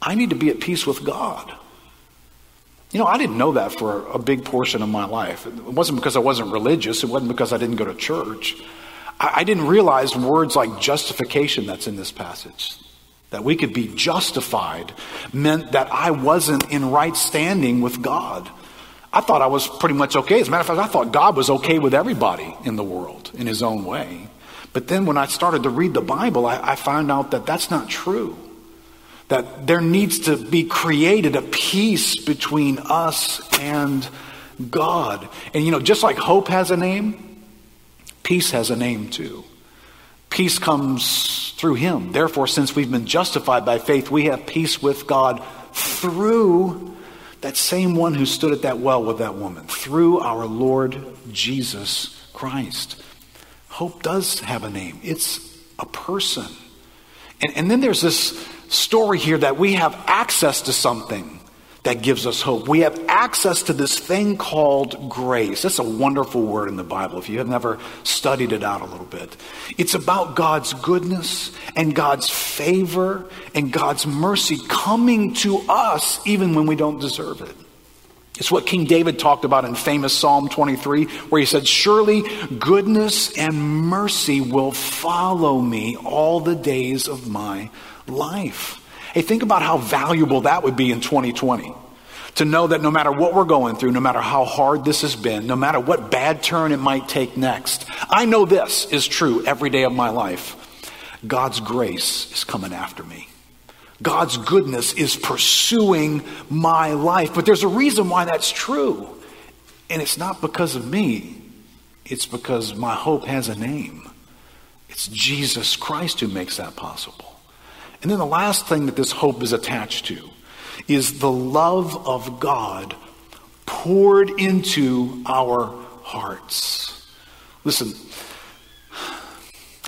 I need to be at peace with God. You know, I didn't know that for a big portion of my life. It wasn't because I wasn't religious, it wasn't because I didn't go to church. I, I didn't realize words like justification that's in this passage. That we could be justified meant that I wasn't in right standing with God. I thought I was pretty much okay. As a matter of fact, I thought God was okay with everybody in the world in his own way. But then when I started to read the Bible, I, I found out that that's not true that there needs to be created a peace between us and God. And you know, just like hope has a name, peace has a name too. Peace comes through Him. Therefore, since we've been justified by faith, we have peace with God through that same one who stood at that well with that woman, through our Lord Jesus Christ. Hope does have a name, it's a person. And, and then there's this story here that we have access to something that gives us hope. We have access to this thing called grace. That's a wonderful word in the Bible if you have never studied it out a little bit. It's about God's goodness and God's favor and God's mercy coming to us even when we don't deserve it. It's what King David talked about in famous Psalm 23, where he said, Surely goodness and mercy will follow me all the days of my life. Hey, think about how valuable that would be in 2020. To know that no matter what we're going through, no matter how hard this has been, no matter what bad turn it might take next, I know this is true every day of my life. God's grace is coming after me. God's goodness is pursuing my life. But there's a reason why that's true. And it's not because of me, it's because my hope has a name. It's Jesus Christ who makes that possible. And then the last thing that this hope is attached to is the love of God poured into our hearts. Listen,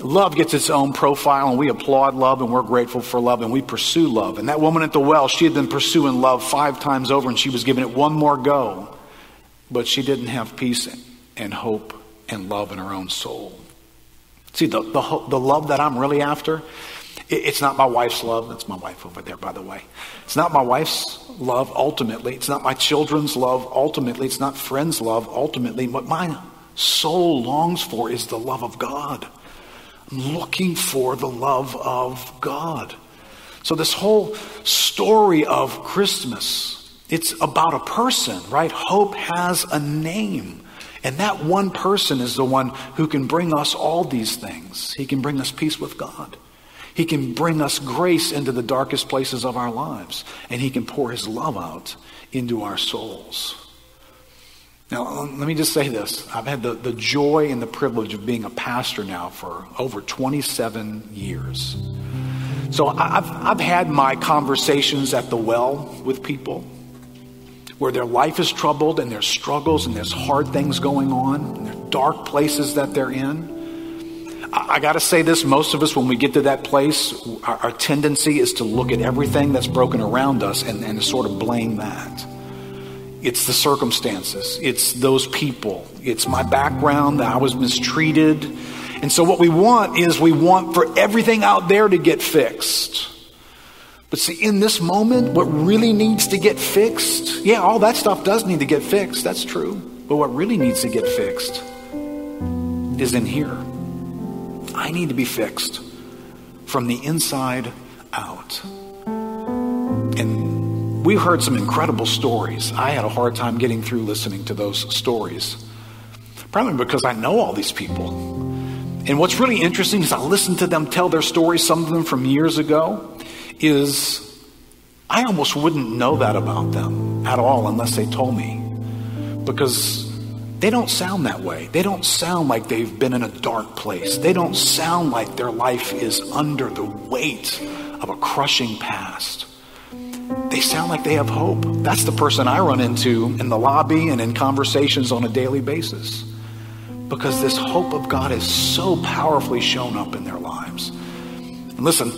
love gets its own profile, and we applaud love, and we're grateful for love, and we pursue love. And that woman at the well, she had been pursuing love five times over, and she was giving it one more go, but she didn't have peace and hope and love in her own soul. See, the, the, the love that I'm really after it's not my wife's love. That's my wife over there, by the way. It's not my wife's love ultimately. It's not my children's love ultimately. It's not friends' love ultimately. What my soul longs for is the love of God. I'm looking for the love of God. So, this whole story of Christmas, it's about a person, right? Hope has a name. And that one person is the one who can bring us all these things. He can bring us peace with God. He can bring us grace into the darkest places of our lives, and He can pour His love out into our souls. Now, let me just say this. I've had the, the joy and the privilege of being a pastor now for over 27 years. So I've, I've had my conversations at the well with people where their life is troubled and there's struggles and there's hard things going on and there's dark places that they're in. I got to say this most of us, when we get to that place, our, our, tendency is to look at everything that's broken around us and, and sort of blame that. It's the circumstances, it's those people, it's my background that I was mistreated. And so, what we want is we want for everything out there to get fixed. But see, in this moment, what really needs to get fixed, yeah, all that stuff does need to get fixed. That's true. But what really needs to get fixed is in here. I need to be fixed from the inside out. And we heard some incredible stories. I had a hard time getting through listening to those stories, probably because I know all these people. And what's really interesting is I listened to them tell their stories, some of them from years ago, is I almost wouldn't know that about them at all unless they told me. Because they don't sound that way. They don't sound like they've been in a dark place. They don't sound like their life is under the weight of a crushing past. They sound like they have hope. That's the person I run into in the lobby and in conversations on a daily basis. Because this hope of God is so powerfully shown up in their lives. And listen,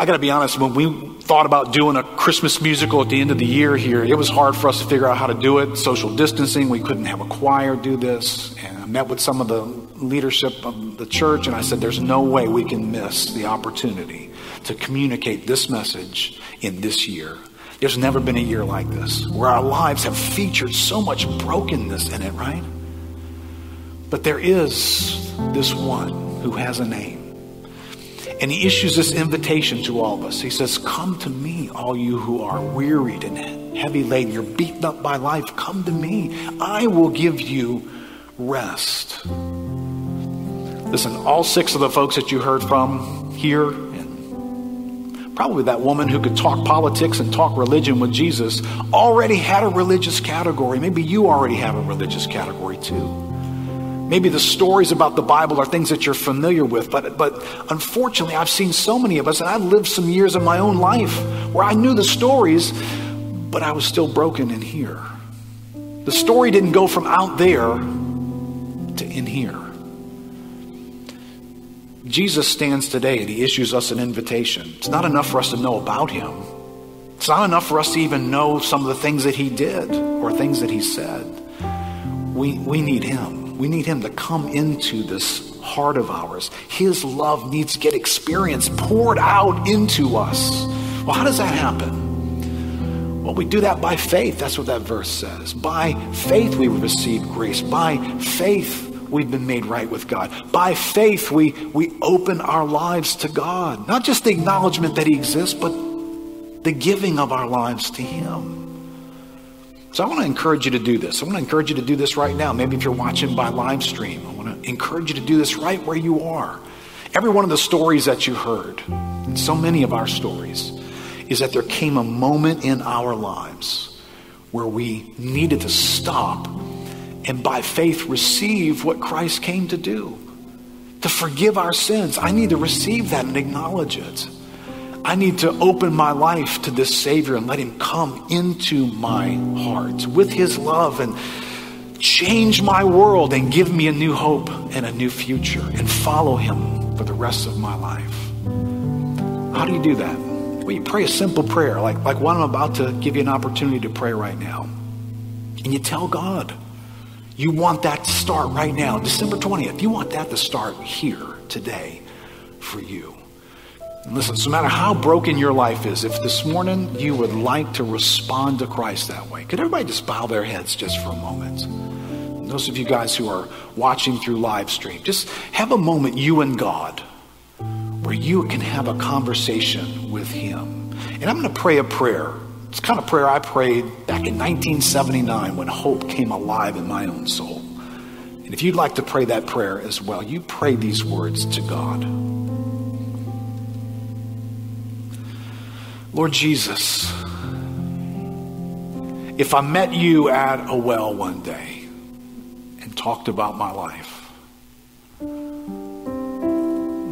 I got to be honest, when we thought about doing a Christmas musical at the end of the year here, it was hard for us to figure out how to do it. Social distancing, we couldn't have a choir do this. And I met with some of the leadership of the church, and I said, There's no way we can miss the opportunity to communicate this message in this year. There's never been a year like this where our lives have featured so much brokenness in it, right? But there is this one who has a name. And he issues this invitation to all of us. He says, Come to me, all you who are wearied and heavy laden. You're beaten up by life. Come to me. I will give you rest. Listen, all six of the folks that you heard from here, and probably that woman who could talk politics and talk religion with Jesus, already had a religious category. Maybe you already have a religious category too. Maybe the stories about the Bible are things that you're familiar with, but, but unfortunately, I've seen so many of us, and I've lived some years of my own life where I knew the stories, but I was still broken in here. The story didn't go from out there to in here. Jesus stands today and he issues us an invitation. It's not enough for us to know about him. It's not enough for us to even know some of the things that he did or things that he said. We, we need him. We need Him to come into this heart of ours. His love needs to get experienced, poured out into us. Well, how does that happen? Well, we do that by faith. That's what that verse says. By faith, we receive grace. By faith, we've been made right with God. By faith, we, we open our lives to God. Not just the acknowledgement that He exists, but the giving of our lives to Him. So I want to encourage you to do this. I want to encourage you to do this right now. Maybe if you're watching by live stream, I want to encourage you to do this right where you are. Every one of the stories that you heard, and so many of our stories, is that there came a moment in our lives where we needed to stop and by faith receive what Christ came to do to forgive our sins. I need to receive that and acknowledge it. I need to open my life to this Savior and let Him come into my heart with His love and change my world and give me a new hope and a new future and follow Him for the rest of my life. How do you do that? Well, you pray a simple prayer like, like what I'm about to give you an opportunity to pray right now. And you tell God, you want that to start right now, December 20th. You want that to start here today for you. Listen, no matter how broken your life is, if this morning you would like to respond to Christ that way, could everybody just bow their heads just for a moment? Those of you guys who are watching through live stream, just have a moment, you and God, where you can have a conversation with Him. And I'm going to pray a prayer. It's kind of prayer I prayed back in 1979 when hope came alive in my own soul. And if you'd like to pray that prayer as well, you pray these words to God. Lord Jesus, if I met you at a well one day and talked about my life,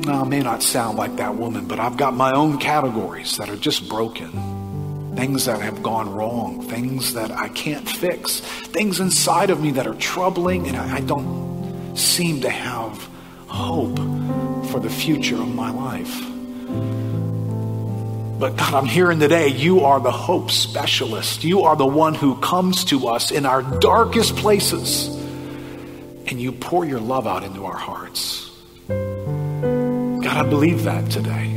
now, I may not sound like that woman, but I've got my own categories that are just broken. Things that have gone wrong, things that I can't fix, things inside of me that are troubling, and I don't seem to have hope for the future of my life. But God, I'm hearing today, you are the hope specialist. You are the one who comes to us in our darkest places and you pour your love out into our hearts. God, I believe that today.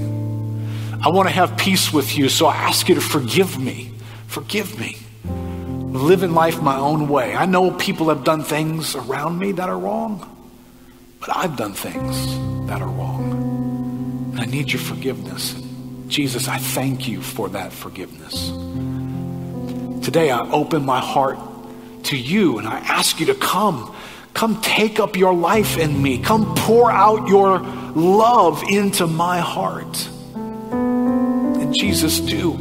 I want to have peace with you, so I ask you to forgive me. Forgive me. Living life my own way. I know people have done things around me that are wrong, but I've done things that are wrong. I need your forgiveness. Jesus, I thank you for that forgiveness. today I open my heart to you and I ask you to come. Come take up your life in me. Come pour out your love into my heart. And Jesus, do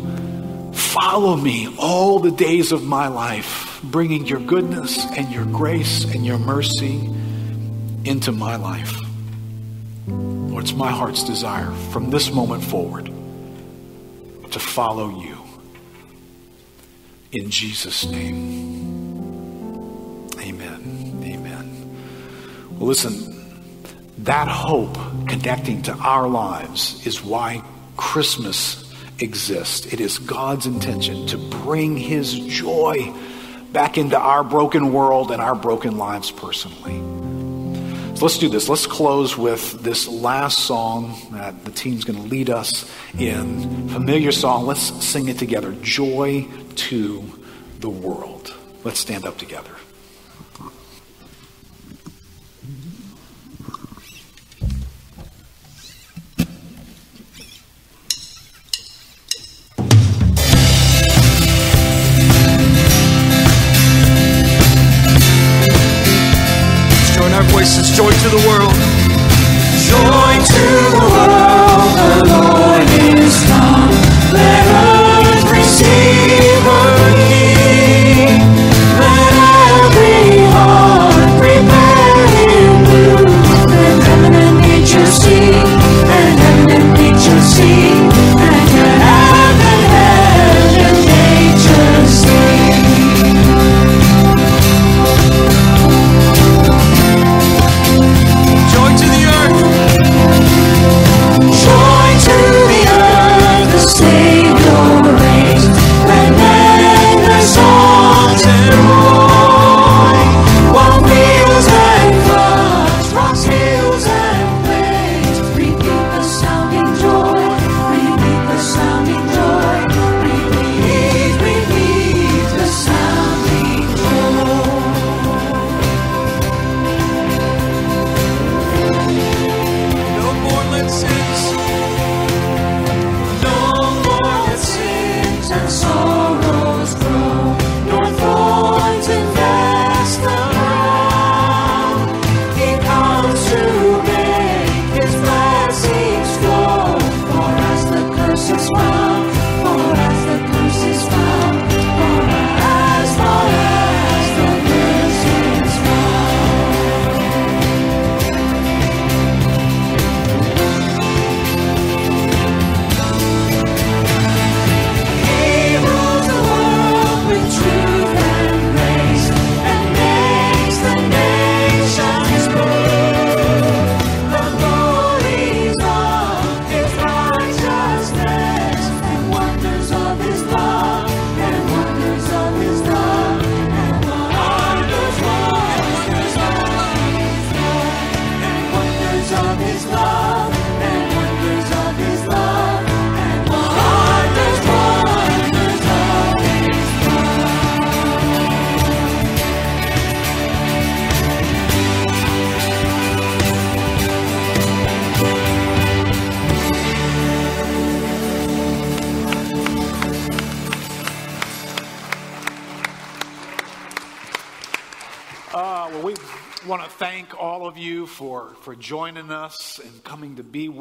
follow me all the days of my life, bringing your goodness and your grace and your mercy into my life. Lord, it's my heart's desire from this moment forward to follow you. In Jesus' name. Amen. Amen. Well, listen, that hope connecting to our lives is why Christmas exists. It is God's intention to bring His joy back into our broken world and our broken lives personally. Let's do this. Let's close with this last song that the team's going to lead us in. Familiar song. Let's sing it together. Joy to the world. Let's stand up together.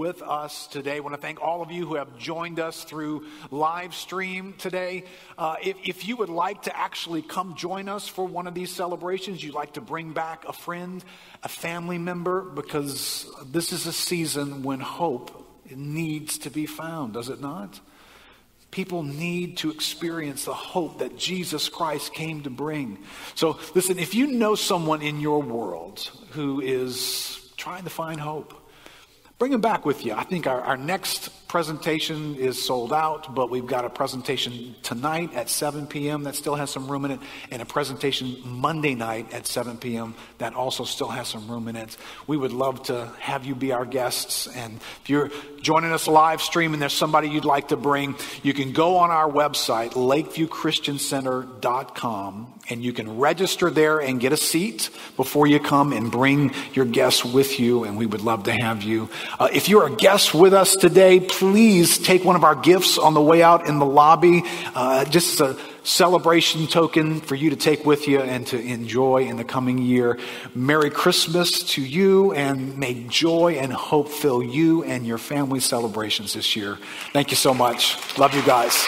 With us today. I want to thank all of you who have joined us through live stream today. Uh, if, if you would like to actually come join us for one of these celebrations, you'd like to bring back a friend, a family member, because this is a season when hope needs to be found, does it not? People need to experience the hope that Jesus Christ came to bring. So, listen, if you know someone in your world who is trying to find hope, bring them back with you. I think our, our next presentation is sold out, but we've got a presentation tonight at 7 p.m. that still has some room in it, and a presentation Monday night at 7 p.m. that also still has some room in it. We would love to have you be our guests. And if you're joining us live stream and there's somebody you'd like to bring, you can go on our website, lakeviewchristiancenter.com, and you can register there and get a seat before you come and bring your guests with you, and we would love to have you. Uh, if you're a guest with us today, please take one of our gifts on the way out in the lobby. Uh, just a celebration token for you to take with you and to enjoy in the coming year. Merry Christmas to you, and may joy and hope fill you and your family celebrations this year. Thank you so much. Love you guys.